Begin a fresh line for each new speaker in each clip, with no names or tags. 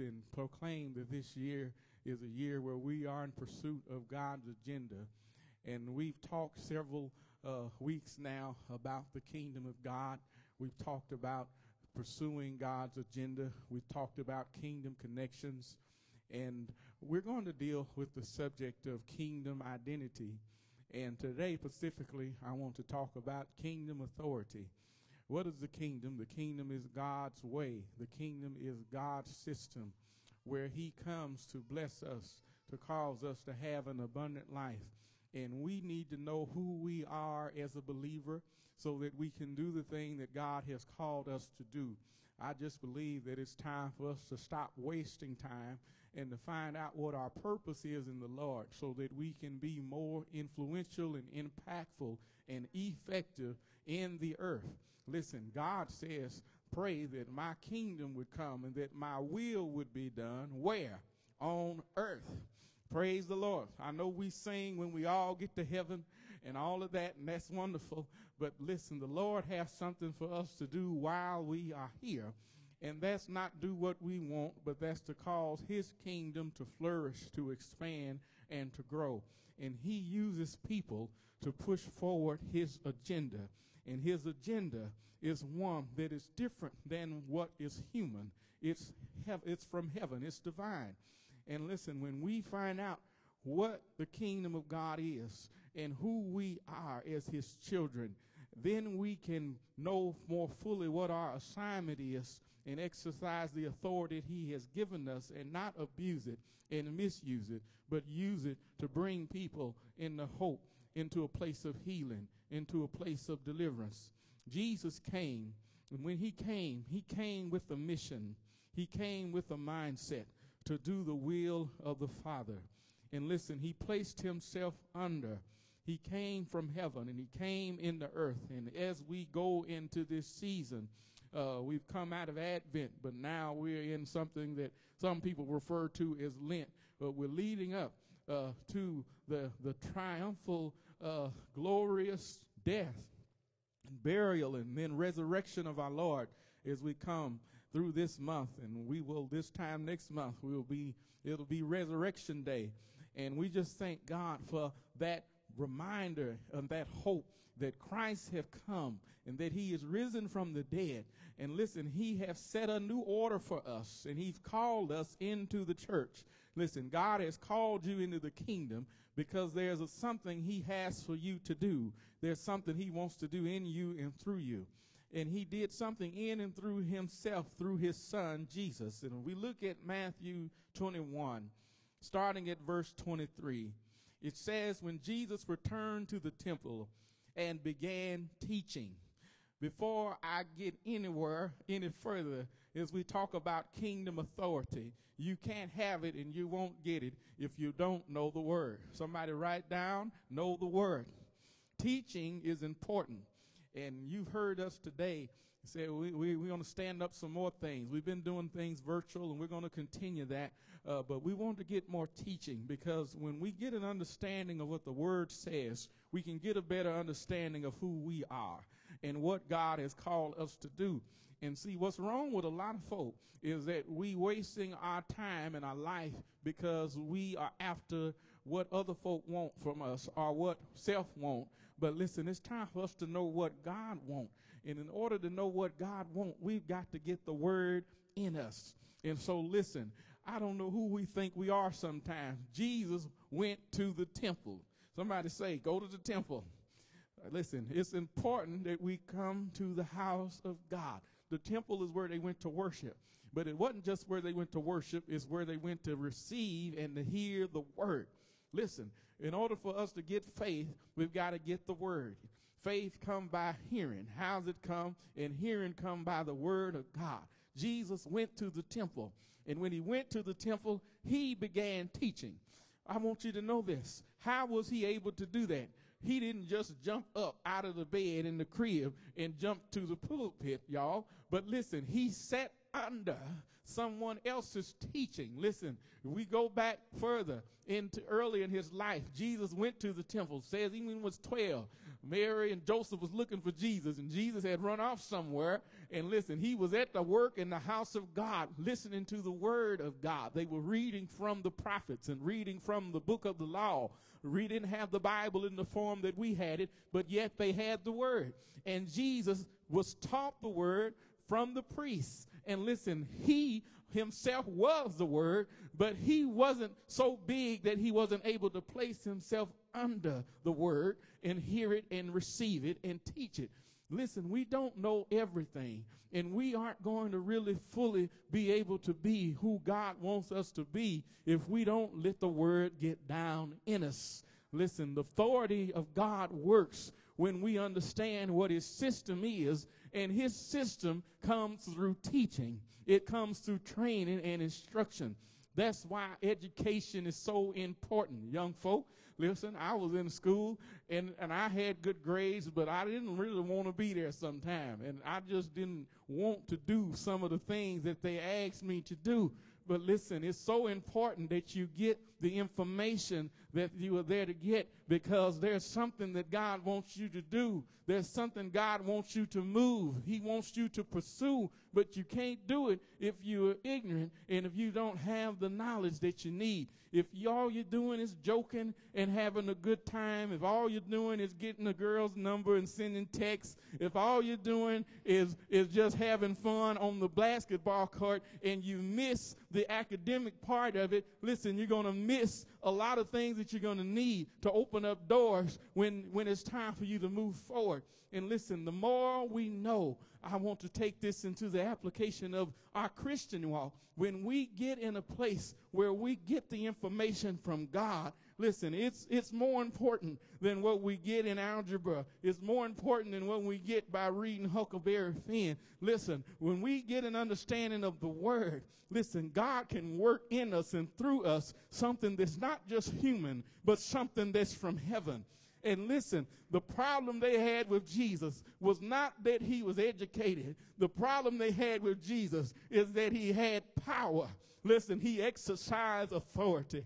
and proclaim that this year is a year where we are in pursuit of God's agenda. And we've talked several uh, weeks now about the kingdom of God. We've talked about pursuing God's agenda. We've talked about kingdom connections. And we're going to deal with the subject of kingdom identity. And today, specifically, I want to talk about kingdom authority. What is the kingdom? The kingdom is God's way, the kingdom is God's system where He comes to bless us, to cause us to have an abundant life. And we need to know who we are as a believer so that we can do the thing that God has called us to do. I just believe that it's time for us to stop wasting time and to find out what our purpose is in the Lord so that we can be more influential and impactful and effective in the earth. Listen, God says, pray that my kingdom would come and that my will would be done. Where? On earth. Praise the Lord. I know we sing when we all get to heaven and all of that, and that's wonderful. But listen, the Lord has something for us to do while we are here. And that's not do what we want, but that's to cause his kingdom to flourish, to expand, and to grow. And he uses people to push forward his agenda and his agenda is one that is different than what is human. It's it's from heaven. It's divine. And listen, when we find out what the kingdom of God is and who we are as his children, then we can know more fully what our assignment is and exercise the authority he has given us and not abuse it and misuse it, but use it to bring people in the hope into a place of healing, into a place of deliverance. Jesus came, and when he came, he came with a mission. He came with a mindset to do the will of the Father. And listen, he placed himself under. He came from heaven and he came into earth. And as we go into this season, uh, we've come out of Advent, but now we're in something that some people refer to as Lent. But we're leading up uh, to the, the triumphal uh, glorious death and burial and then resurrection of our Lord as we come through this month and we will this time next month we will be it'll be resurrection day and we just thank God for that reminder and that hope that Christ have come and that he is risen from the dead. And listen, he has set a new order for us and he's called us into the church. Listen, God has called you into the kingdom because there's a, something he has for you to do. There's something he wants to do in you and through you. And he did something in and through himself through his son Jesus. And we look at Matthew 21, starting at verse 23. It says, when Jesus returned to the temple and began teaching, before I get anywhere any further, as we talk about kingdom authority, you can't have it and you won't get it if you don't know the word. Somebody write down, know the word. Teaching is important. And you've heard us today say we, we, we're going to stand up some more things. We've been doing things virtual and we're going to continue that. Uh, but we want to get more teaching because when we get an understanding of what the word says, we can get a better understanding of who we are and what God has called us to do. And see, what's wrong with a lot of folk is that we wasting our time and our life because we are after what other folk want from us or what self want. But listen, it's time for us to know what God want. And in order to know what God want, we've got to get the word in us. And so listen, I don't know who we think we are sometimes. Jesus went to the temple. Somebody say, go to the temple. Listen, it's important that we come to the house of God. The temple is where they went to worship. But it wasn't just where they went to worship, it's where they went to receive and to hear the word. Listen, in order for us to get faith, we've got to get the word. Faith come by hearing. How's it come? And hearing come by the word of God. Jesus went to the temple. And when he went to the temple, he began teaching. I want you to know this. How was he able to do that? He didn't just jump up out of the bed in the crib and jump to the pulpit, y'all. But listen, he sat under someone else's teaching. Listen, we go back further into early in his life. Jesus went to the temple. Says even he was 12, Mary and Joseph was looking for Jesus and Jesus had run off somewhere And listen, he was at the work in the house of God, listening to the word of God. They were reading from the prophets and reading from the book of the law. We didn't have the Bible in the form that we had it, but yet they had the word. And Jesus was taught the word from the priests. And listen, he himself was the word, but he wasn't so big that he wasn't able to place himself under the word and hear it and receive it and teach it. Listen, we don't know everything, and we aren't going to really fully be able to be who God wants us to be if we don't let the word get down in us. Listen, the authority of God works when we understand what his system is, and his system comes through teaching. It comes through training and instruction. That's why education is so important, young folk. Listen, I was in school and, and I had good grades, but I didn't really want to be there sometime. And I just didn't want to do some of the things that they asked me to do. But listen, it's so important that you get the information that you are there to get because there's something that God wants you to do. There's something God wants you to move. He wants you to pursue, but you can't do it if you're ignorant and if you don't have the knowledge that you need. If all you're doing is joking and having a good time, if all you're doing is getting a girl's number and sending texts, if all you're doing is, is just having fun on the basketball court and you miss the academic part of it, listen, you're going to miss a lot of things that you're going to need to open up doors when, when it's time for you to move forward. And listen, the more we know, I want to take this into the application of our Christian walk. When we get in a place where we get the information from God, listen, it's, it's more important than what we get in algebra. It's more important than what we get by reading Huckleberry Finn. Listen, when we get an understanding of the Word, listen, God can work in us and through us something that's not just human, but something that's from heaven. And listen, the problem they had with Jesus was not that he was educated. The problem they had with Jesus is that he had power. Listen, he exercised authority.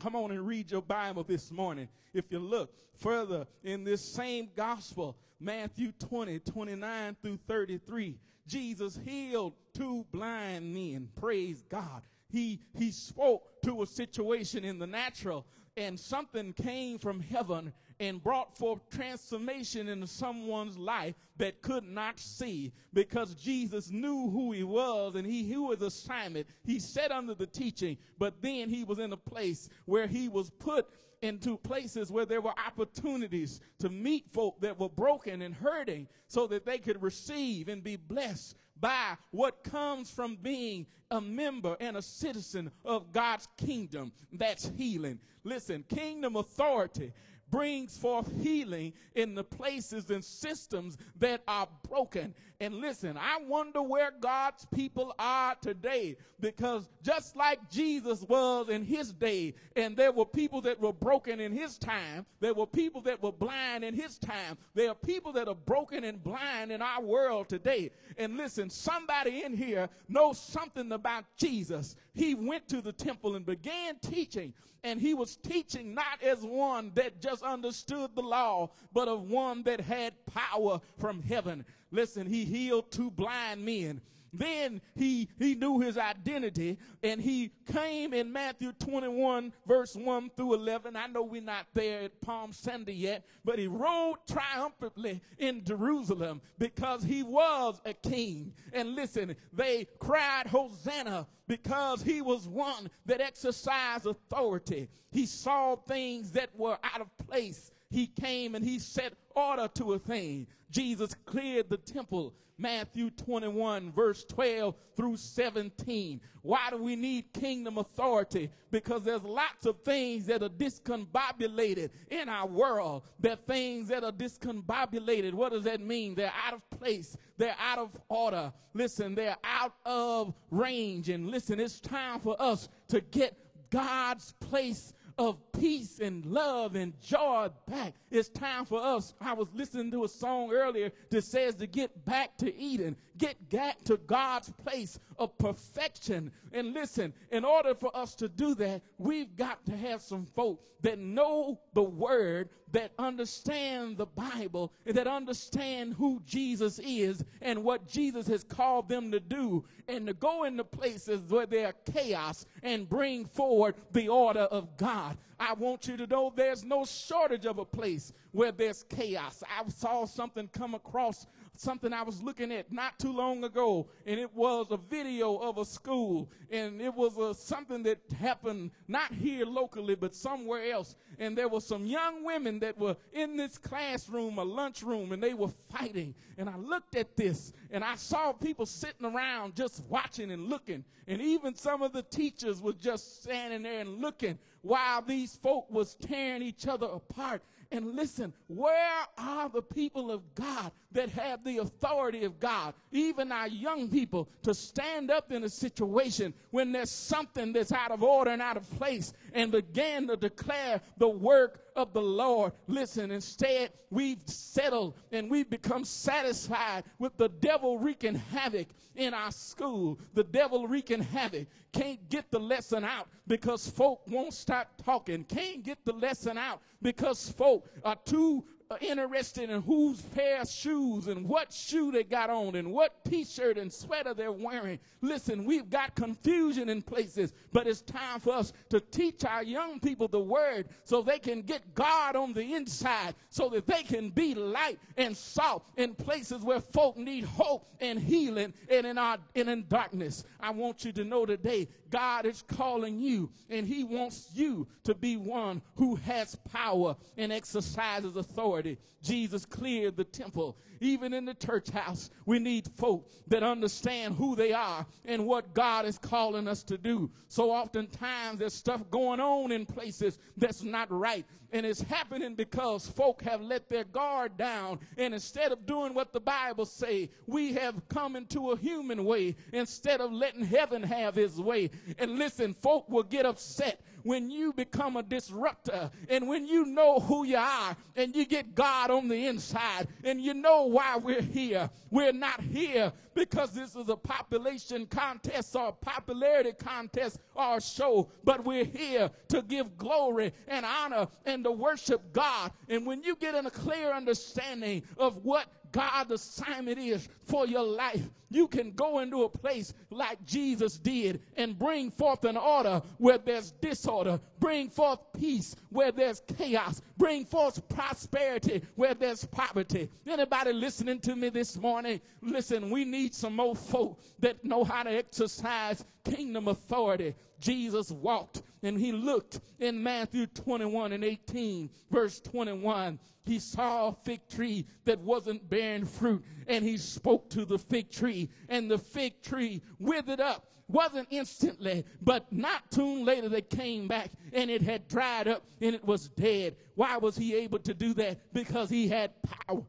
Come on and read your Bible this morning. If you look further in this same gospel, Matthew 20, 29 through 33, Jesus healed two blind men. Praise God. He, he spoke to a situation in the natural and something came from heaven and brought forth transformation into someone's life that could not see because Jesus knew who he was and he knew his assignment. He sat under the teaching, but then he was in a place where he was put into places where there were opportunities to meet folk that were broken and hurting so that they could receive and be blessed by what comes from being a member and a citizen of God's kingdom. That's healing. Listen, kingdom authority brings forth healing in the places and systems that are broken. And listen, I wonder where God's people are today because just like Jesus was in his day, and there were people that were broken in his time, there were people that were blind in his time, there are people that are broken and blind in our world today. And listen, somebody in here knows something about Jesus. He went to the temple and began teaching and he was teaching not as one that just understood the law, but of one that had power from heaven. Listen, he healed two blind men. Then he, he knew his identity and he came in Matthew 21 verse 1 through 11. I know we're not there at Palm Sunday yet, but he rode triumphantly in Jerusalem because he was a king. And listen, they cried Hosanna because he was one that exercised authority. He saw things that were out of place. He came and he set order to a thing. Jesus cleared the temple. Matthew 21 verse 12 through 17. Why do we need kingdom authority? Because there's lots of things that are discombobulated in our world. There are things that are discombobulated. What does that mean? They're out of place. They're out of order. Listen, they're out of range. And listen, it's time for us to get God's place of peace and love and joy back. It's time for us. I was listening to a song earlier that says to get back to Eden, get back to God's place of perfection. And listen, in order for us to do that, we've got to have some folk that know the word, that understand the Bible, that understand who Jesus is and what Jesus has called them to do, and to go into places where there are chaos and bring forward the order of God. I want you to know there's no shortage of a place where there's chaos. I saw something come across something I was looking at not too long ago, and it was a video of a school, and it was a, something that happened not here locally, but somewhere else. And there were some young women that were in this classroom, a lunchroom, and they were fighting. And I looked at this, and I saw people sitting around just watching and looking, and even some of the teachers were just standing there and looking while these folk was tearing each other apart. And listen, where are the people of God that have the authority of God, even our young people, to stand up in a situation when there's something that's out of order and out of place and begin to declare the work of the Lord. Listen, instead, we've settled and we've become satisfied with the devil wreaking havoc in our school. The devil wreaking havoc can't get the lesson out because folk won't stop talking. Can't get the lesson out because folk are too interested in whose pair of shoes and what shoe they got on and what t-shirt and sweater they're wearing. Listen, we've got confusion in places, but it's time for us to teach our young people the word so they can get God on the inside so that they can be light and salt in places where folk need hope and healing and in our and in darkness. I want you to know today God is calling you and he wants you to be one who has power and exercises authority. Jesus cleared the temple. Even in the church house, we need folk that understand who they are and what God is calling us to do. So oftentimes there's stuff going on in places that's not right. And it's happening because folk have let their guard down. And instead of doing what the Bible say, we have come into a human way instead of letting heaven have his way. And listen, folk will get upset when you become a disruptor and when you know who you are and you get God on the inside and you know why we're here. We're not here because this is a population contest or a popularity contest or a show, but we're here to give glory and honor and to worship God. And when you get in a clear understanding of what God's assignment is for your life. You can go into a place like Jesus did and bring forth an order where there's disorder, bring forth peace where there's chaos, bring forth prosperity where there's poverty. Anybody listening to me this morning? Listen, we need some more folk that know how to exercise kingdom authority. Jesus walked and he looked in Matthew 21 and 18, verse 21 he saw a fig tree that wasn't bearing fruit and he spoke to the fig tree and the fig tree withered up. Wasn't instantly but not too later they came back and it had dried up and it was dead. Why was he able to do that? Because he had power.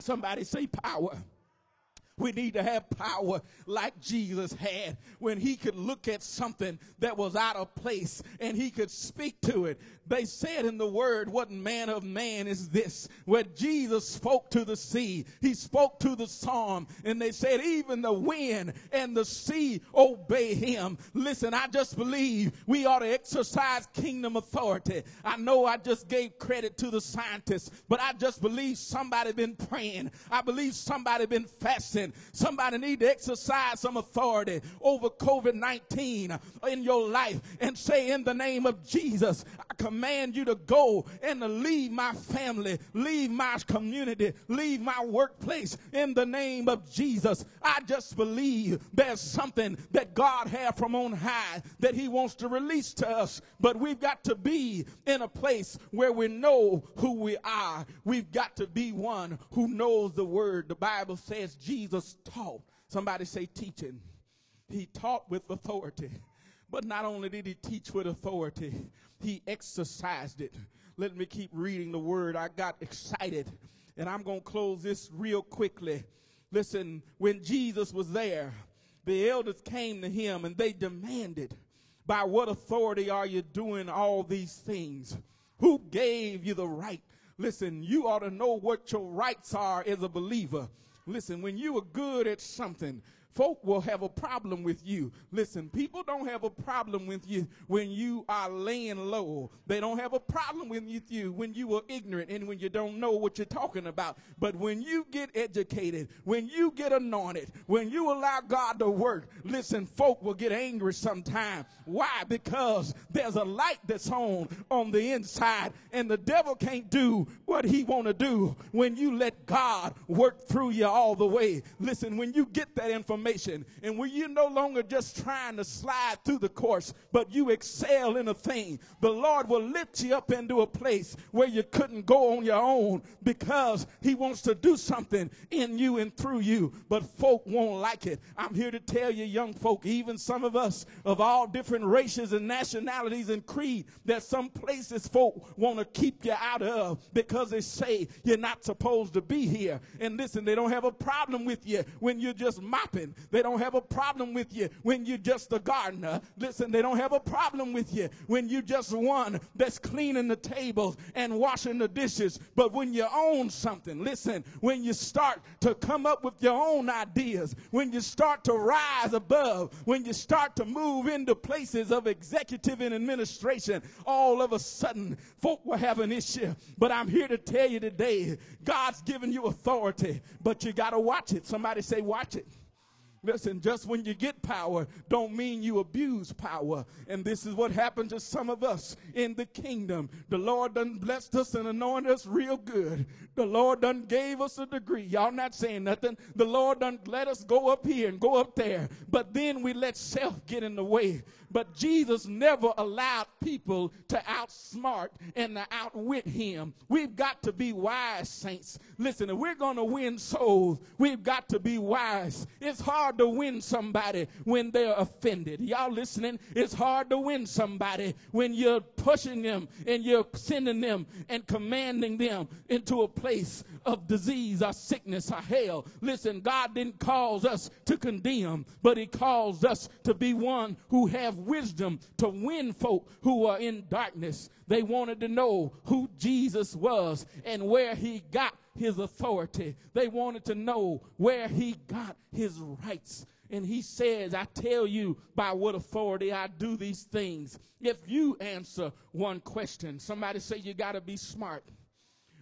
Somebody say power we need to have power like Jesus had when he could look at something that was out of place and he could speak to it. They said in the word, What man of man is this? Where Jesus spoke to the sea, he spoke to the psalm, and they said, Even the wind and the sea obey him. Listen, I just believe we ought to exercise kingdom authority. I know I just gave credit to the scientists, but I just believe somebody been praying. I believe somebody been fasting. Somebody need to exercise some authority over COVID-19 in your life and say, In the name of Jesus, I command command you to go and to leave my family, leave my community, leave my workplace in the name of Jesus. I just believe there's something that God has from on high that He wants to release to us. But we've got to be in a place where we know who we are. We've got to be one who knows the word. The Bible says Jesus taught. Somebody say teaching. He taught with authority. But not only did he teach with authority, he exercised it. Let me keep reading the word. I got excited. And I'm going to close this real quickly. Listen, when Jesus was there, the elders came to him and they demanded by what authority are you doing all these things? Who gave you the right? Listen, you ought to know what your rights are as a believer. Listen, when you are good at something, folk will have a problem with you. Listen, people don't have a problem with you when you are laying low. They don't have a problem with you when you are ignorant and when you don't know what you're talking about. But when you get educated, when you get anointed, when you allow God to work, listen, folk will get angry sometime. Why? Because there's a light that's on on the inside and the devil can't do what he want to do when you let God work through you all the way. Listen, when you get that information and when you're no longer just trying to slide through the course, but you excel in a thing, the Lord will lift you up into a place where you couldn't go on your own because He wants to do something in you and through you. But folk won't like it. I'm here to tell you, young folk, even some of us of all different races and nationalities and creed, that some places folk want to keep you out of because they say you're not supposed to be here. And listen, they don't have a problem with you when you're just mopping they don't have a problem with you when you're just a gardener. Listen, they don't have a problem with you when you're just one that's cleaning the tables and washing the dishes. But when you own something, listen, when you start to come up with your own ideas, when you start to rise above, when you start to move into places of executive and administration, all of a sudden folk will have an issue. But I'm here to tell you today, God's given you authority, but you got to watch it. Somebody say, watch it. Listen, just when you get power, don't mean you abuse power. And this is what happened to some of us in the kingdom. The Lord done blessed us and anointed us real good. The Lord done gave us a degree. Y'all not saying nothing. The Lord done let us go up here and go up there. But then we let self get in the way. But Jesus never allowed people to outsmart and to outwit him. We've got to be wise, saints. Listen, if we're going to win souls, we've got to be wise. It's hard to win somebody when they're offended. Y'all listening? It's hard to win somebody when you're pushing them and you're sending them and commanding them into a place of disease or sickness or hell. Listen, God didn't cause us to condemn, but He calls us to be one who have wisdom to win folk who are in darkness. They wanted to know who Jesus was and where He got His authority. They wanted to know where He got His rights. And he says, I tell you by what authority I do these things. If you answer one question, somebody say you got to be smart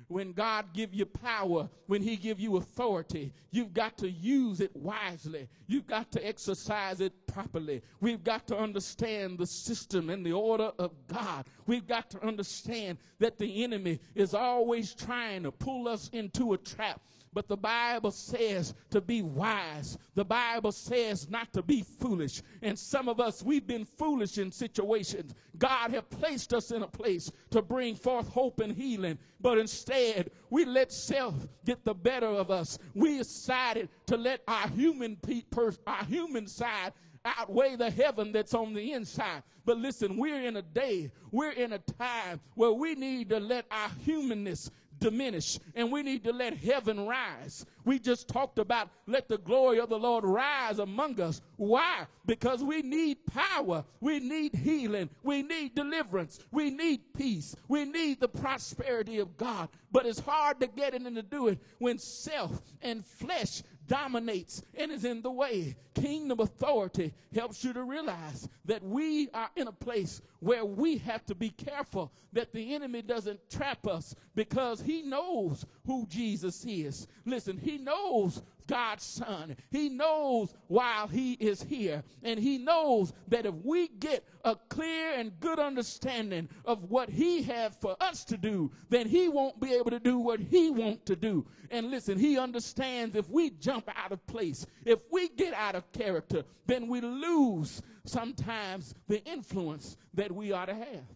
when God give you power, when he give you authority, you've got to use it wisely. You've got to exercise it properly. We've got to understand the system and the order of God. We've got to understand that the enemy is always trying to pull us into a trap but the Bible says to be wise. The Bible says not to be foolish. And some of us, we've been foolish in situations. God has placed us in a place to bring forth hope and healing. But instead, we let self get the better of us. We decided to let our human, pe- per- our human side outweigh the heaven that's on the inside. But listen, we're in a day, we're in a time where we need to let our humanness diminish and we need to let heaven rise. We just talked about let the glory of the Lord rise among us. Why? Because we need power. We need healing. We need deliverance. We need peace. We need the prosperity of God. But it's hard to get in and to do it when self and flesh dominates and is in the way. Kingdom authority helps you to realize that we are in a place where we have to be careful that the enemy doesn't trap us because he knows who Jesus is. Listen, he knows God's son. He knows while he is here. And he knows that if we get a clear and good understanding of what he had for us to do, then he won't be able to do what he wants to do. And listen, he understands if we jump out of place, if we get out of character, then we lose sometimes the influence that we ought to have.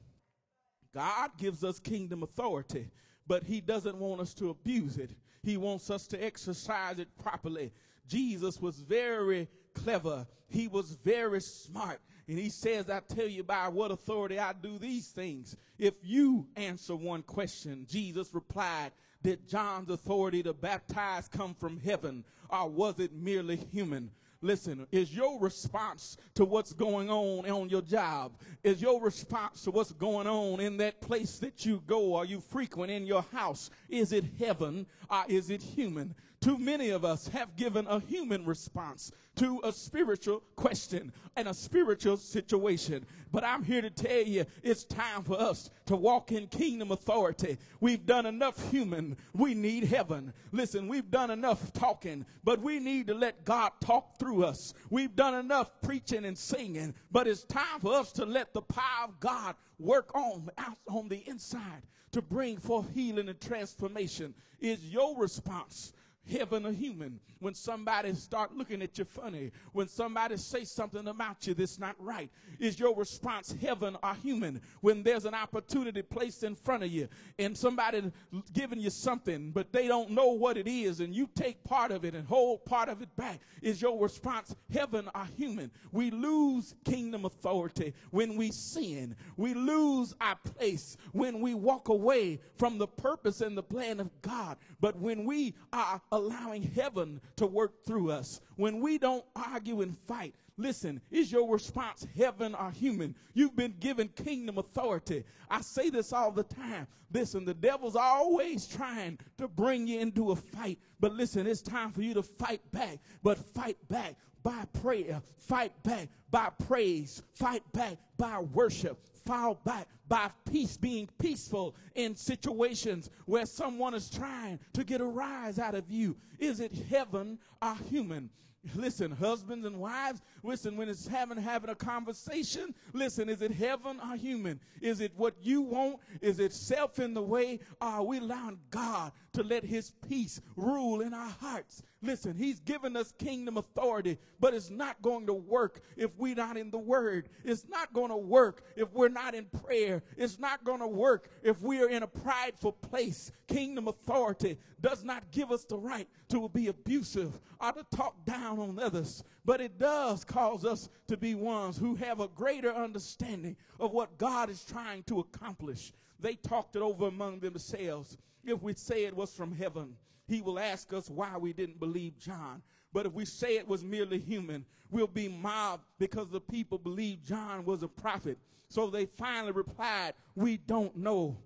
God gives us kingdom authority, but he doesn't want us to abuse it. He wants us to exercise it properly. Jesus was very clever. He was very smart. And he says, I tell you by what authority I do these things. If you answer one question, Jesus replied, Did John's authority to baptize come from heaven, or was it merely human? Listen, is your response to what's going on on your job? Is your response to what's going on in that place that you go Are you frequent in your house? Is it heaven or is it human? Too many of us have given a human response to a spiritual question and a spiritual situation. But I'm here to tell you it's time for us to walk in kingdom authority. We've done enough human. We need heaven. Listen, we've done enough talking, but we need to let God talk through us. We've done enough preaching and singing, but it's time for us to let the power of God work on out on the inside to bring forth healing and transformation. Is your response heaven or human. When somebody start looking at you funny, when somebody say something about you that's not right, is your response heaven or human? When there's an opportunity placed in front of you and somebody giving you something, but they don't know what it is, and you take part of it and hold part of it back, is your response heaven or human? We lose kingdom authority when we sin. We lose our place when we walk away from the purpose and the plan of God. But when we are allowing heaven to work through us. When we don't argue and fight, listen, is your response heaven or human? You've been given kingdom authority. I say this all the time. Listen, the devil's always trying to bring you into a fight. But listen, it's time for you to fight back. But fight back by prayer, fight back by praise, fight back by worship, fall back by peace, being peaceful in situations where someone is trying to get a rise out of you. Is it heaven or human? Listen, husbands and wives, listen, when it's having having a conversation, listen, is it heaven or human? Is it what you want? Is it self in the way? are we allowing God to let his peace rule in our hearts? Listen, he's given us kingdom authority, but it's not going to work if we're not in the word. It's not going to work if we're not in prayer. It's not going to work if we are in a prideful place. Kingdom authority does not give us the right to be abusive or to talk down on others, but it does cause us to be ones who have a greater understanding of what God is trying to accomplish. They talked it over among themselves. If we say it was from heaven, he will ask us why we didn't believe John. But if we say it was merely human, we'll be mobbed because the people believed John was a prophet. So they finally replied, We don't know.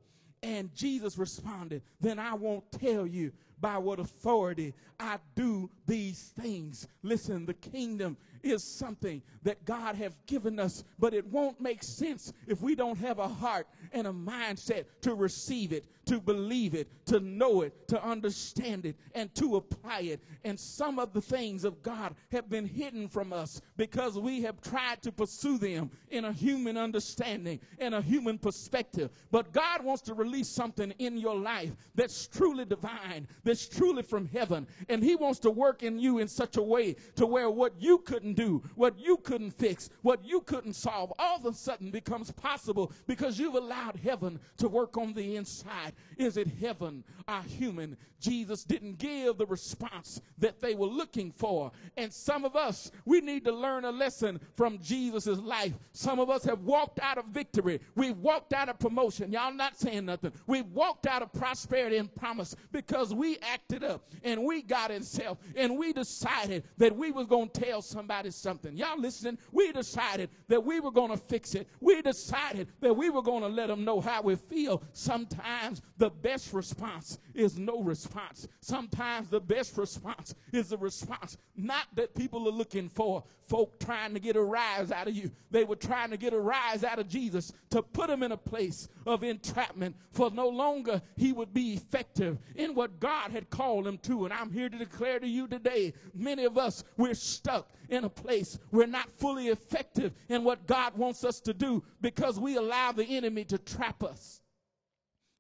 And Jesus responded, Then I won't tell you by what authority I do these things. Listen, the kingdom is something that God have given us, but it won't make sense if we don't have a heart and a mindset to receive it, to believe it, to know it, to understand it, and to apply it. And some of the things of God have been hidden from us because we have tried to pursue them in a human understanding in a human perspective. But God wants to release something in your life that's truly divine, that's truly from heaven. And He wants to work in you in such a way to where what you couldn't do, what you couldn't fix, what you couldn't solve, all of a sudden becomes possible because you've allowed heaven to work on the inside. Is it heaven or human? Jesus didn't give the response that they were looking for. And some of us, we need to learn a lesson from Jesus' life. Some of us have walked out of victory. We've walked out of promotion. Y'all not saying nothing. We've walked out of prosperity and promise because we acted up and we got in self and we decided that we was going to tell somebody something. Y'all listening? We decided that we were going to fix it. We decided that we were going to let them know how we feel. Sometimes the best response is no response. Sometimes the best response is the response not that people are looking for, folk trying to get a rise out of you. They were trying to get a rise out of Jesus to put him in a place of entrapment, for no longer he would be effective in what God had called him to. And I'm here to declare to you today, many of us, we're stuck in a place we're not fully effective in what God wants us to do because we allow the enemy to trap us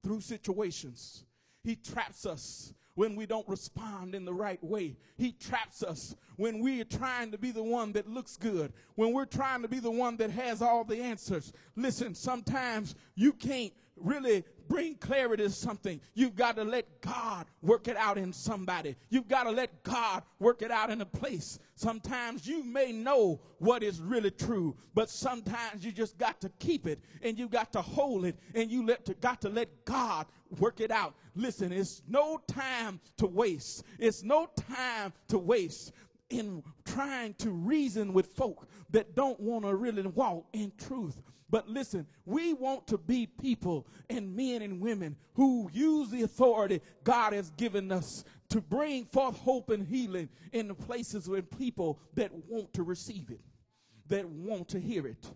through situations. He traps us when we don't respond in the right way. He traps us when we are trying to be the one that looks good, when we're trying to be the one that has all the answers. Listen, sometimes you can't really bring clarity to something, you've got to let God work it out in somebody. You've got to let God work it out in a place. Sometimes you may know what is really true, but sometimes you just got to keep it and you got to hold it and you let to, got to let God work it out. Listen, it's no time to waste. It's no time to waste in trying to reason with folk that don't want to really walk in truth. But listen, we want to be people and men and women who use the authority God has given us to bring forth hope and healing in the places where people that want to receive it, that want to hear it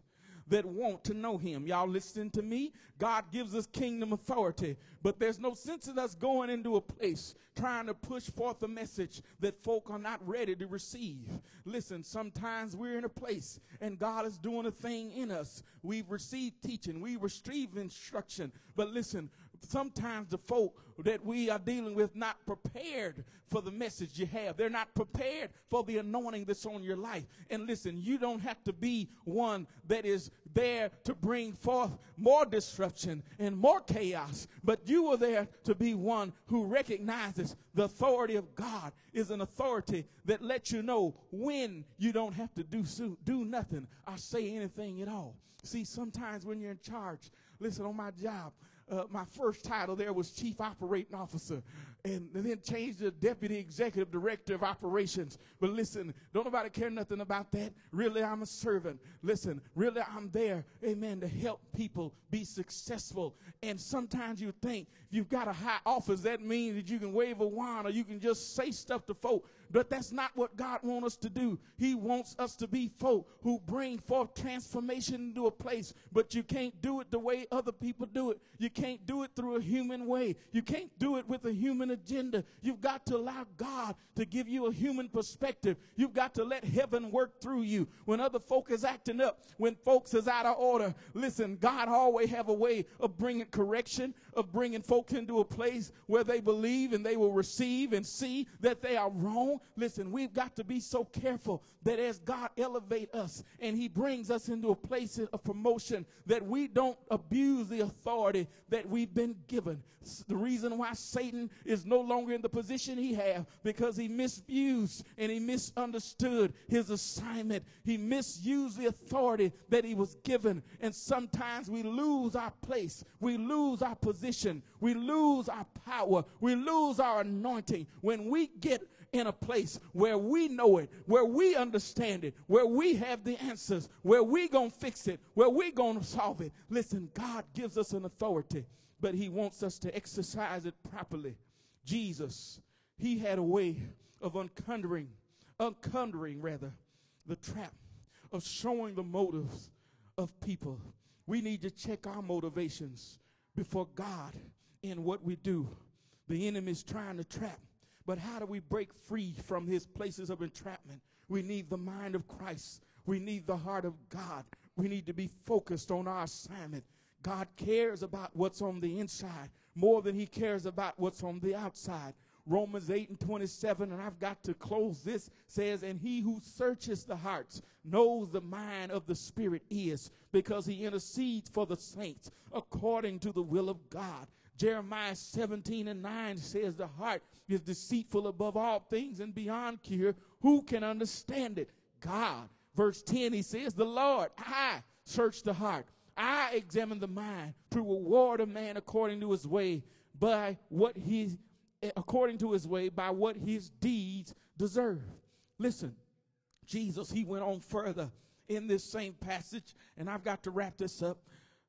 that want to know him. Y'all listening to me? God gives us kingdom authority, but there's no sense in us going into a place trying to push forth a message that folk are not ready to receive. Listen, sometimes we're in a place and God is doing a thing in us. We've received teaching, we received instruction, but listen, sometimes the folk that we are dealing with not prepared for the message you have. They're not prepared for the anointing that's on your life. And listen, you don't have to be one that is there to bring forth more disruption and more chaos, but you are there to be one who recognizes the authority of God is an authority that lets you know when you don't have to do do nothing or say anything at all. See, sometimes when you're in charge, listen on my job, uh, my first title there was Chief Operating Officer, and, then changed to Deputy Executive Director of Operations. But listen, don't nobody care nothing about that. Really, I'm a servant. Listen, really, I'm there, amen, to help people be successful. And sometimes you think if you've got a high office, that means that you can wave a wand or you can just say stuff to folk. But that's not what God wants us to do. He wants us to be folk who bring forth transformation into a place, but you can't do it the way other people do it. You can't do it through a human way. You can't do it with a human agenda. You've got to allow God to give you a human perspective. You've got to let heaven work through you. When other folk is acting up, when folks is out of order, listen, God always have a way of bringing correction, of bringing folks into a place where they believe and they will receive and see that they are wrong. Listen, we've got to be so careful that as God elevate us and he brings us into a place of promotion that we don't abuse the authority that we've been given. The reason why Satan is no longer in the position he had because he misused and he misunderstood his assignment. He misused the authority that he was given. And sometimes we lose our place. We lose our position. We lose our power. We lose our anointing when we get in a place where we know it, where we understand it, where we have the answers, where we to fix it, where we to solve it. Listen, God gives us an authority, but he wants us to exercise it properly. Jesus, he had a way of uncovering, uncovering rather, the trap of showing the motives of people. We need to check our motivations before God in what we do. The enemy is trying to trap but how do we break free from his places of entrapment? We need the mind of Christ. We need the heart of God. We need to be focused on our assignment. God cares about what's on the inside more than he cares about what's on the outside. Romans 8 and 27, and I've got to close this, says, And he who searches the hearts knows the mind of the Spirit is, because he intercedes for the saints according to the will of God. Jeremiah 17 and 9 says, The heart is deceitful above all things and beyond cure. Who can understand it? God. Verse 10, he says, The Lord, I search the heart. I examine the mind to reward a man according to his way by what he according to his way by what his deeds deserve. Listen, Jesus, he went on further in this same passage, and I've got to wrap this up.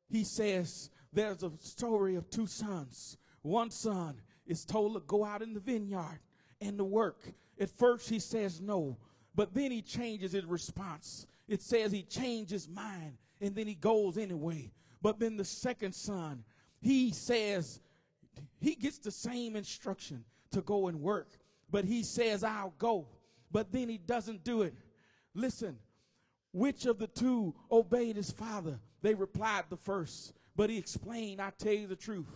He says, there's a story of two sons. One son is told to go out in the vineyard and to work. At first, he says no, but then he changes his response. It says he changed his mind and then he goes anyway. But then the second son, he says, he gets the same instruction to go and work, but he says, I'll go. But then he doesn't do it. Listen, which of the two obeyed his father? They replied, the first. But he explained, I tell you the truth.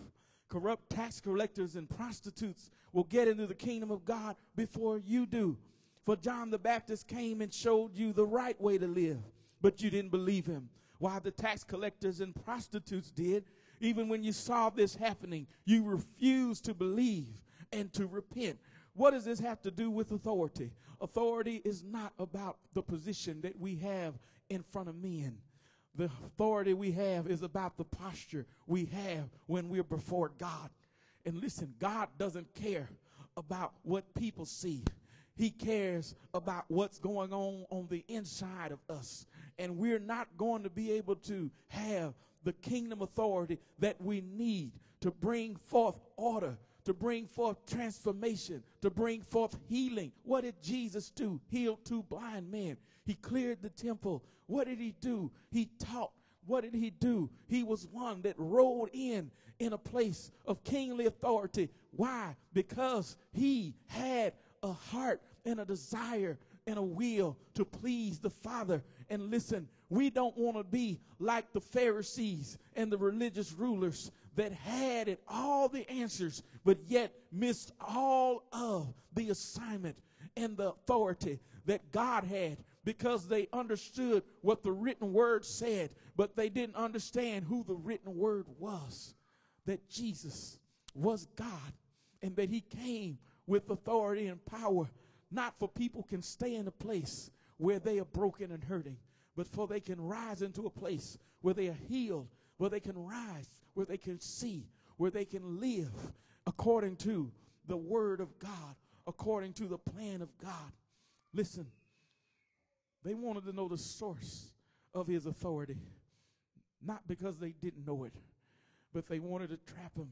Corrupt tax collectors and prostitutes will get into the kingdom of God before you do. For John the Baptist came and showed you the right way to live, but you didn't believe him. While the tax collectors and prostitutes did, even when you saw this happening, you refused to believe and to repent. What does this have to do with authority? Authority is not about the position that we have in front of men. The authority we have is about the posture we have when we're before God. And listen, God doesn't care about what people see. He cares about what's going on on the inside of us. And we're not going to be able to have the kingdom authority that we need to bring forth order, to bring forth transformation, to bring forth healing. What did Jesus do? Healed two blind men. He cleared the temple. What did he do? He taught. What did he do? He was one that rolled in in a place of kingly authority. Why? Because he had a heart and a desire and a will to please the Father. And listen, we don't want to be like the Pharisees and the religious rulers that had it all the answers, but yet missed all of the assignment and the authority that God had because they understood what the written word said, but they didn't understand who the written word was. That Jesus was God and that he came with authority and power, not for people can stay in a place where they are broken and hurting, but for they can rise into a place where they are healed, where they can rise, where they can see, where they can live according to the word of God, according to the plan of God. Listen, they wanted to know the source of his authority, not because they didn't know it, but they wanted to trap him.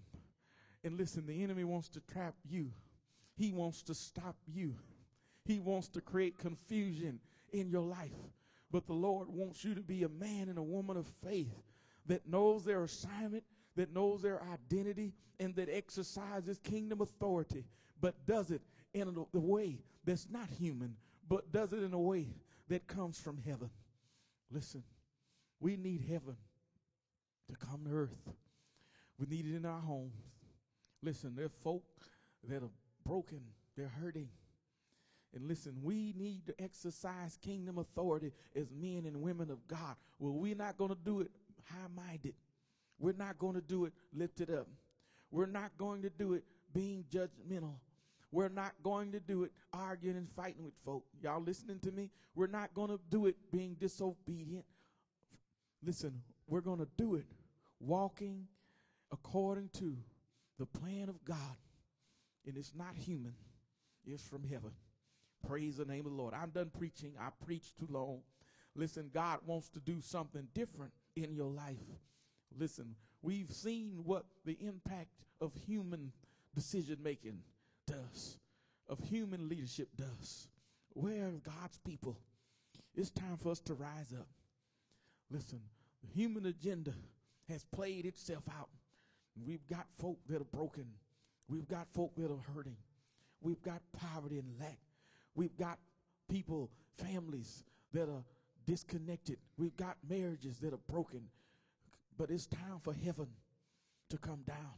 And listen, the enemy wants to trap you. He wants to stop you. He wants to create confusion in your life. But the Lord wants you to be a man and a woman of faith that knows their assignment, that knows their identity, and that exercises kingdom authority, but does it in a way that's not human, but does it in a way that comes from heaven. Listen, we need heaven to come to earth. We need it in our homes. Listen, there are folk that are broken, they're hurting. And listen, we need to exercise kingdom authority as men and women of God. Well, we're not going to do it high minded. We're not going to do it lifted up. We're not going to do it being judgmental. We're not going to do it arguing and fighting with folk. Y'all listening to me? We're not going to do it being disobedient. Listen, we're going to do it walking according to the plan of God. And it's not human, it's from heaven. Praise the name of the Lord. I'm done preaching. I preached too long. Listen, God wants to do something different in your life. Listen, we've seen what the impact of human decision making does, of human leadership does. Where are God's people? It's time for us to rise up. Listen, the human agenda has played itself out. We've got folk that are broken. We've got folk that are hurting. We've got poverty and lack. We've got people, families that are disconnected. We've got marriages that are broken. But it's time for heaven to come down.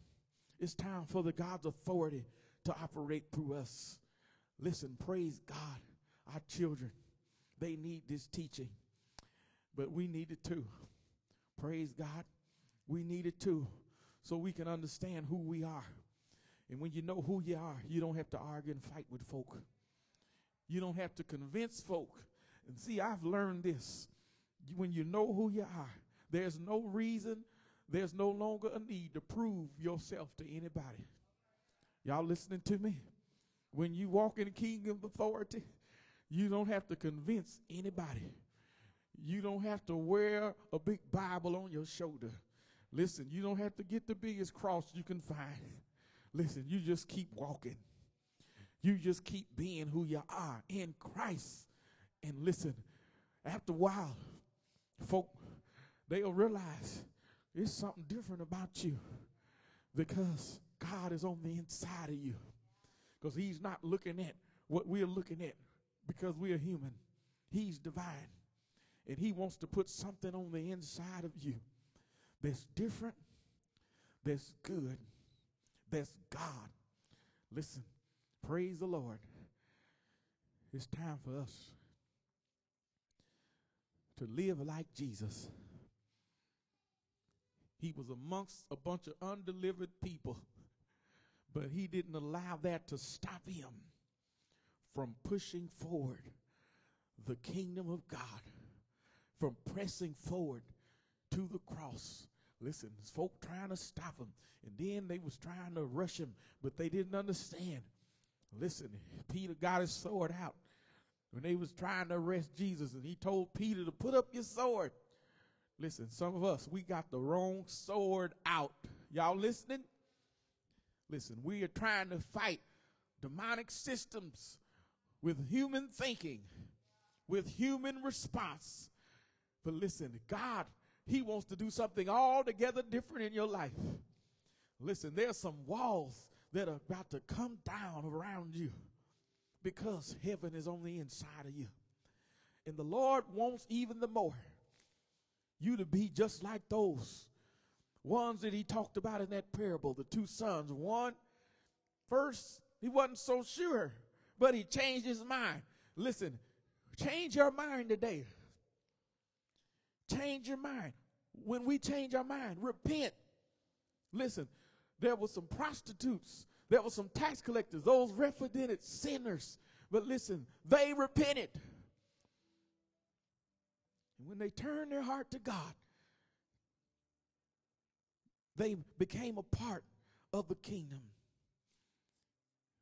It's time for the God's authority to operate through us. Listen, praise God. Our children, they need this teaching. But we need it too. Praise God. We need it too. So we can understand who we are. And when you know who you are, you don't have to argue and fight with folk. You don't have to convince folk. And see, I've learned this. When you know who you are, there's no reason, there's no longer a need to prove yourself to anybody. Y'all listening to me? When you walk in the kingdom of authority, you don't have to convince anybody. You don't have to wear a big Bible on your shoulder. Listen, you don't have to get the biggest cross you can find. Listen, you just keep walking. You just keep being who you are in Christ. And listen, after a while, folk, they'll realize there's something different about you because God is on the inside of you. Because He's not looking at what we're looking at because we are human. He's divine. And He wants to put something on the inside of you that's different, that's good, that's God. Listen, praise the Lord. It's time for us to live like Jesus. He was amongst a bunch of undelivered people, but he didn't allow that to stop him from pushing forward the kingdom of God, from pressing forward to the cross. Listen, folk trying to stop him, and then they was trying to rush him, but they didn't understand. Listen, Peter got his sword out when they was trying to arrest Jesus and he told Peter to put up your sword. Listen, some of us, we got the wrong sword out. Y'all listening? Listen, we are trying to fight demonic systems with human thinking, with human response. But listen, God, He wants to do something altogether different in your life. Listen, there's some walls that are about to come down around you because heaven is on the inside of you. And the Lord wants even the more you to be just like those ones that he talked about in that parable, the two sons. One, first, he wasn't so sure, but he changed his mind. Listen, change your mind today. Change your mind. When we change our mind, repent. Listen, there were some prostitutes, there were some tax collectors, those repentant sinners. But listen, they repented. And when they turned their heart to God, they became a part of the kingdom.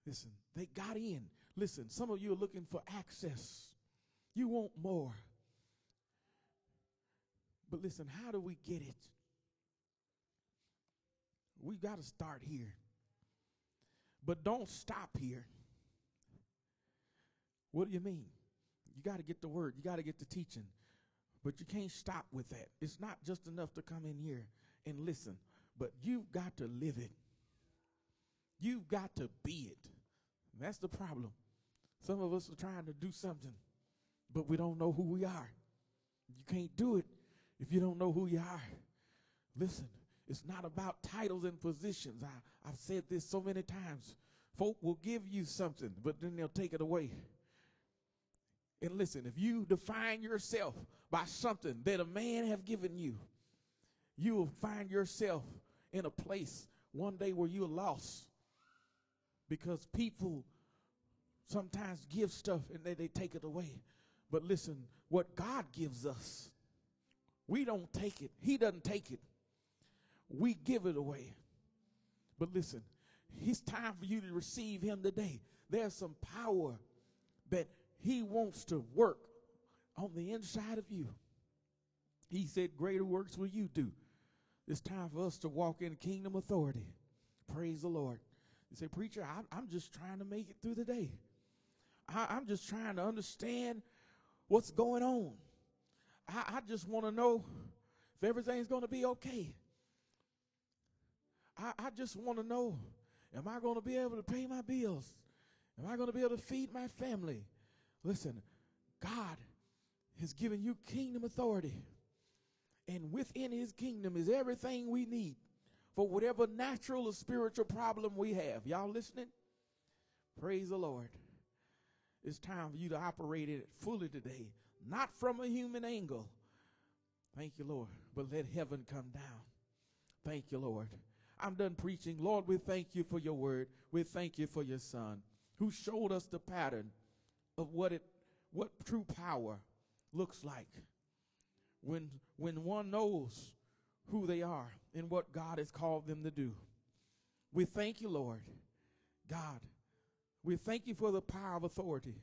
Listen, they got in. Listen, some of you are looking for access. You want more. But listen, how do we get it? We got to start here. But don't stop here. What do you mean? You got to get the word, you got to get the teaching. But you can't stop with that. It's not just enough to come in here and listen, but you've got to live it. You've got to be it. that's the problem. Some of us are trying to do something, but we don't know who we are. You can't do it if you don't know who you are. Listen, it's not about titles and positions. I, I've said this so many times. Folk will give you something, but then they'll take it away. And listen, if you define yourself by something that a man have given you, you will find yourself in a place one day where you're lost because people sometimes give stuff and then they take it away. But listen, what God gives us, we don't take it. He doesn't take it we give it away. But listen, it's time for you to receive him today. There's some power that he wants to work on the inside of you. He said, Greater works will you do. It's time for us to walk in kingdom authority. Praise the Lord. You say, Preacher, I, am just trying to make it through the day. I, I'm just trying to understand what's going on. I, I just want to know if everything's going to be okay. I, I just want to know am I going to be able to pay my bills? Am I going to be able to feed my family? Listen, God has given you kingdom authority. And within his kingdom is everything we need for whatever natural or spiritual problem we have. Y'all listening? Praise the Lord. It's time for you to operate it fully today, not from a human angle. Thank you, Lord. But let heaven come down. Thank you, Lord. I'm done preaching. Lord, we thank you for your word. We thank you for your son who showed us the pattern of what it what true power looks like when when one knows who they are and what God has called them to do. We thank you, Lord. God, we thank you for the power of authority.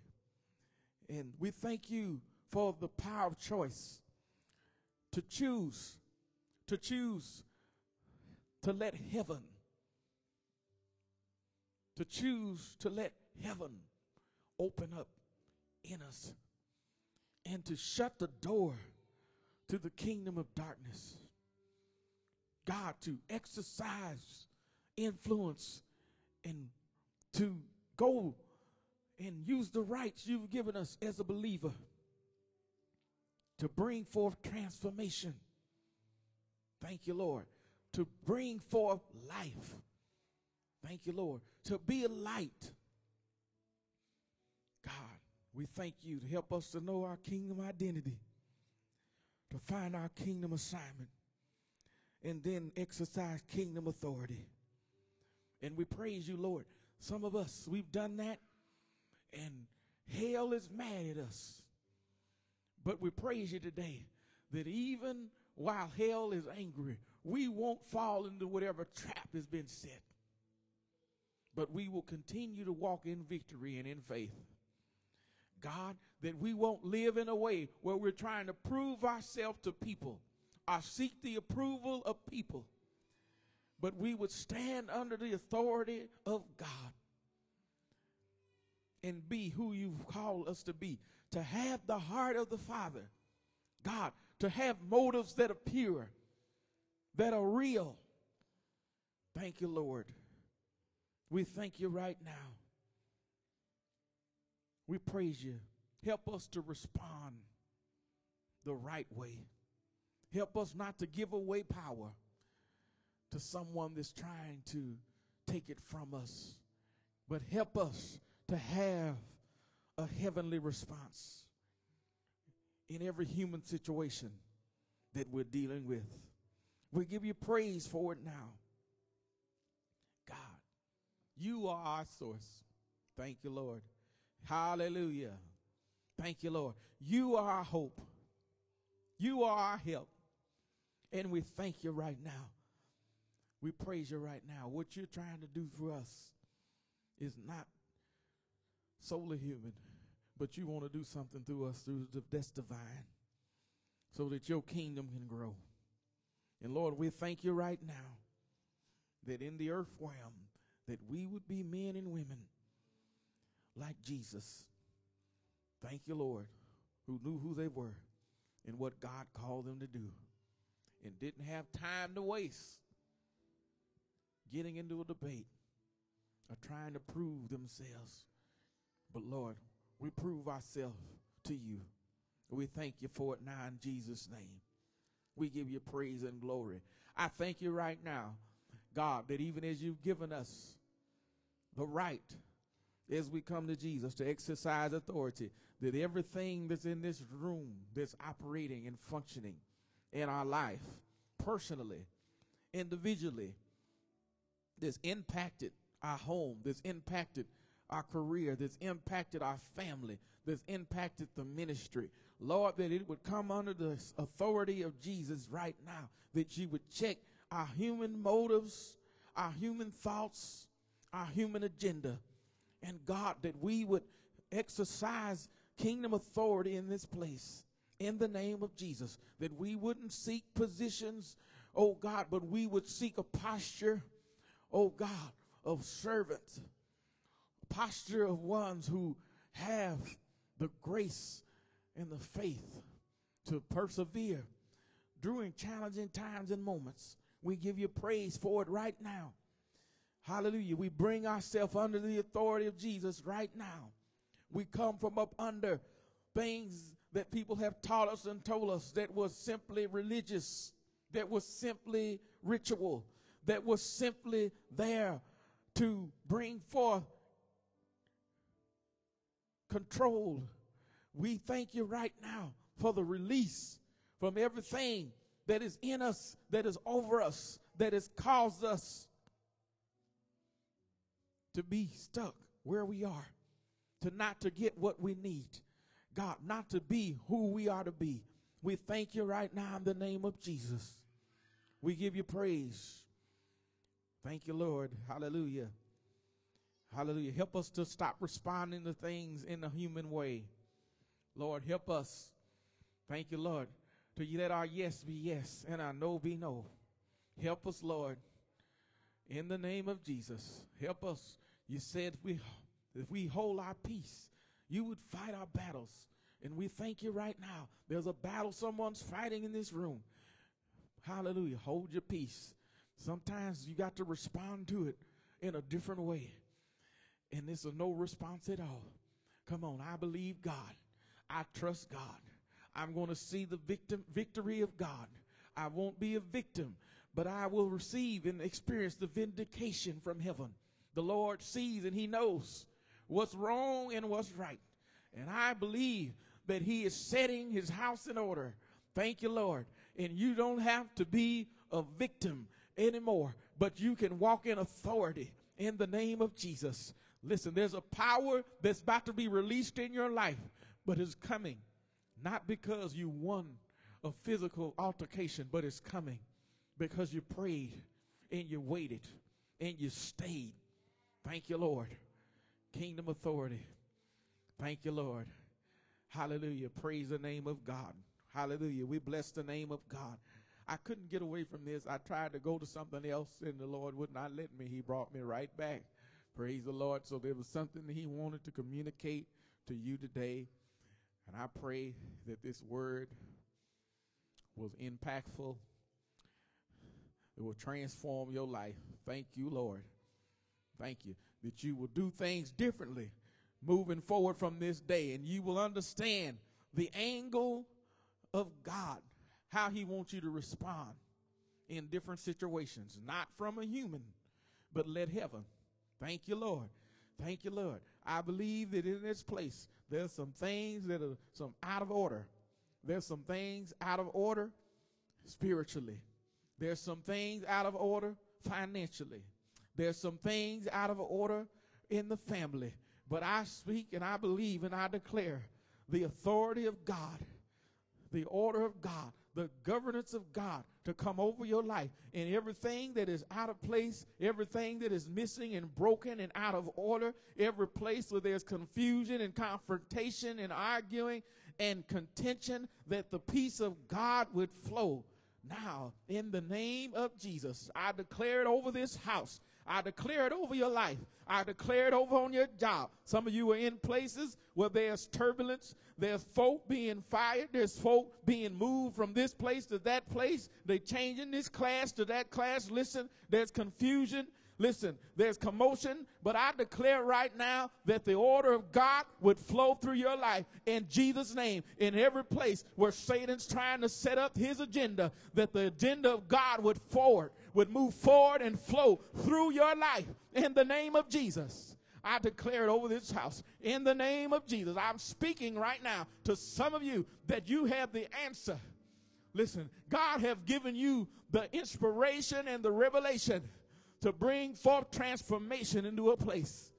And we thank you for the power of choice to choose, to choose to let heaven, to choose to let heaven open up in us and to shut the door to the kingdom of darkness. God, to exercise influence and to go and use the rights you've given us as a believer to bring forth transformation. Thank you, Lord to bring forth life. Thank you, Lord. To be a light. God, we thank you to help us to know our kingdom identity, to find our kingdom assignment, and then exercise kingdom authority. And we praise you, Lord. Some of us, we've done that, and hell is mad at us. But we praise you today that even while hell is angry, we won't fall into whatever trap has been set. but we will continue to walk in victory and in faith. God, that we won't live in a way where we're trying to prove ourselves to people or seek the approval of people, but we would stand under the authority of God and be who you've called us to be, to have the heart of the Father. God, to have motives that are pure, that are real. Thank you, Lord. We thank you right now. We praise you. Help us to respond the right way. Help us not to give away power to someone that's trying to take it from us, but help us to have a heavenly response in every human situation that we're dealing with. We give you praise for it now. God, you are our source. Thank you, Lord. Hallelujah. Thank you, Lord. You are our hope. You are our help. And we thank you right now. We praise you right now. What you're trying to do for us is not solely human, but you want to do something through us through the, that's divine so that your kingdom can grow. And Lord, we thank you right now that in the earth realm that we would be men and women like Jesus. Thank you, Lord, who knew who they were and what God called them to do and didn't have time to waste getting into a debate or trying to prove themselves. But Lord, we prove ourselves to you. We thank you for it now in Jesus' name. We give you praise and glory. I thank you right now, God, that even as you've given us the right as we come to Jesus to exercise authority, that everything that's in this room that's operating and functioning in our life, personally, individually, that's impacted our home, that's impacted our career, that's impacted our family, that's impacted the ministry. Lord, that it would come under the authority of Jesus right now, that you would check our human motives, our human thoughts, our human agenda. And God, that we would exercise kingdom authority in this place in the name of Jesus, that we wouldn't seek positions, oh God, but we would seek a posture, oh God, of servants posture of ones who have the grace and the faith to persevere during challenging times and moments. We give you praise for it right now. Hallelujah. We bring ourselves under the authority of Jesus right now. We come from up under things that people have taught us and told us that was simply religious, that was simply ritual, that was simply there to bring forth controlled. We thank you right now for the release from everything that is in us, that is over us, that has caused us to be stuck where we are, to not to get what we need. God, not to be who we are to be. We thank you right now in the name of Jesus. We give you praise. Thank you, Lord. Hallelujah. Hallelujah. Help us to stop responding to things in a human way. Lord, help us. Thank you, Lord, to let our yes be yes and our no be no. Help us, Lord, in the name of Jesus. Help us. You said if we, if we hold our peace, you would fight our battles. And we thank you right now. There's a battle someone's fighting in this room. Hallelujah. Hold your peace. Sometimes you got to respond to it in a different way and this is no response at all. Come on, I believe God. I trust God. I'm going to see the victim victory of God. I won't be a victim, but I will receive and experience the vindication from heaven. The Lord sees and he knows what's wrong and what's right. And I believe that he is setting his house in order. Thank you, Lord. And you don't have to be a victim anymore, but you can walk in authority in the name of Jesus. Listen, there's a power that's about to be released in your life, but it's coming not because you won a physical altercation, but it's coming because you prayed and you waited and you stayed Thank you, Lord. Kingdom authority. Thank you, Lord. Hallelujah. Praise the name of God. Hallelujah. We bless the name of God. I couldn't get away from this. I tried to go to something else, and the Lord would not let me. He brought me right back. Praise the Lord. So there was something that He wanted to communicate to you today. And I pray that this word was impactful. It will transform your life. Thank you, Lord. Thank you. That you will do things differently moving forward from this day. And you will understand the angle of God, how He wants you to respond in different situations, not from a human, but let heaven. Thank you, Lord. Thank you, Lord. I believe that in this place, there's some things that are some out of order. There's some things out of order spiritually. There's some things out of order financially. There's some things out of order in the family. But I speak and I believe and I declare the authority of God, the order of God, the governance of God to come over your life and everything that is out of place, everything that is missing and broken and out of order, every place where there's confusion and confrontation and arguing and contention, that the peace of God would flow. Now, in the name of Jesus, I declare it over this house. I declare it over your life. I declare it over on your job. Some of you are in places where there's turbulence. There's folk being fired. There's folk being moved from this place to that place. They're changing this class to that class. Listen, there's confusion. Listen, there's commotion, but I declare right now that the order of God would flow through your life in Jesus' name. In every place where Satan's trying to set up his agenda, that the agenda of God would forward, would move forward and flow through your life in the name of Jesus. I declare it over this house in the name of Jesus. I'm speaking right now to some of you that you have the answer. Listen, God have given you the inspiration and the revelation to bring forth transformation into a place.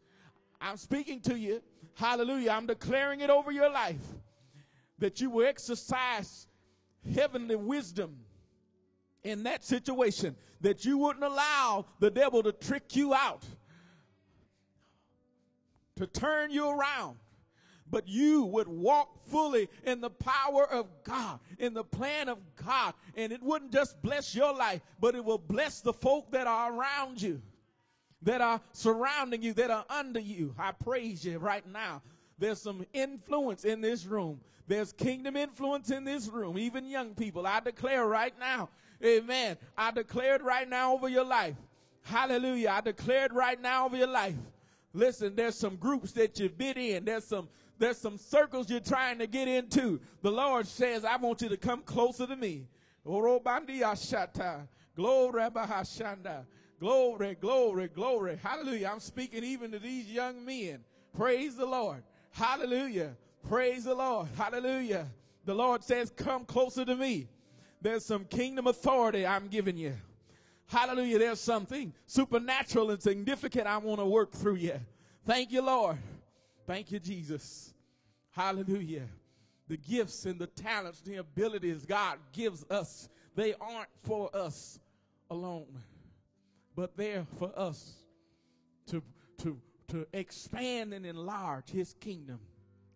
I'm speaking to you. Hallelujah. I'm declaring it over your life that you will exercise heavenly wisdom in that situation, that you wouldn't allow the devil to trick you out, to turn you around, but you would walk fully in the power of God, in the plan of God. And it wouldn't just bless your life, but it will bless the folk that are around you, that are surrounding you, that are under you. I praise you right now. There's some influence in this room. There's kingdom influence in this room, even young people. I declare right now, amen. I declare it right now over your life. Hallelujah. I declare it right now over your life. Listen, there's some groups that you've been in. There's some there's some circles you're trying to get into. The Lord says, I want you to come closer to me. Glory, glory, glory, glory. Hallelujah. I'm speaking even to these young men. Praise the Lord. Hallelujah. Praise the Lord. Hallelujah. The Lord says, come closer to me. There's some kingdom authority I'm giving you. Hallelujah. There's something supernatural and significant I want to work through you. Thank you, Lord. Thank you, Jesus. Hallelujah. The gifts and the talents, the abilities God gives us, they aren't for us alone, but they're for us to, to, to expand and enlarge His kingdom.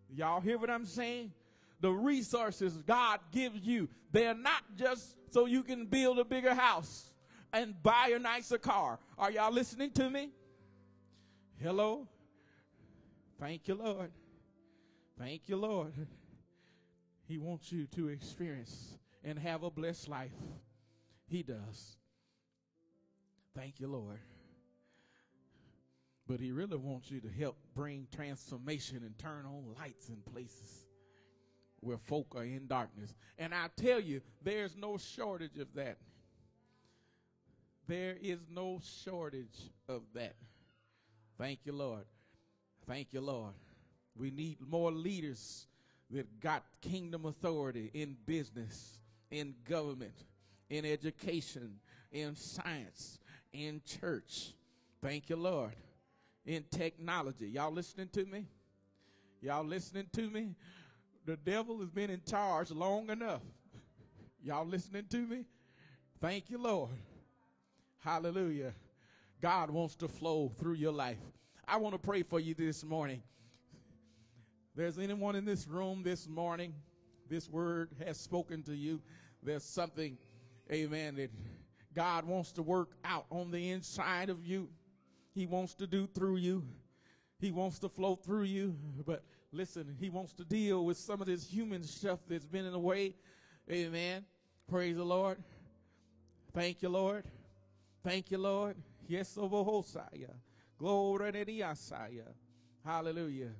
Y'all hear what I'm saying? The resources God gives you, they're not just so you can build a bigger house and buy a nicer car. Are y'all listening to me? Hello? Thank you, Lord. Thank you, Lord. He wants you to experience and have a blessed life. He does. Thank you, Lord. But he really wants you to help bring transformation and turn on lights in places where folk are in darkness. And I tell you, there's no shortage of that. There is no shortage of that. Thank you, Lord. Thank you, Lord. We need more leaders that got kingdom authority in business, in government, in education, in science, in church. Thank you, Lord. In technology. Y'all listening to me? Y'all listening to me? The devil has been in charge long enough. Y'all listening to me? Thank you, Lord. Hallelujah. God wants to flow through your life. I want to pray for you this morning. There's anyone in this room this morning, this word has spoken to you. There's something, amen, that God wants to work out on the inside of you. He wants to do through you. He wants to flow through you. But listen, he wants to deal with some of this human stuff that's been in the way. Amen. Praise the Lord. Thank you, Lord. Thank you, Lord. Yes, Hosea. Glory to the Hallelujah.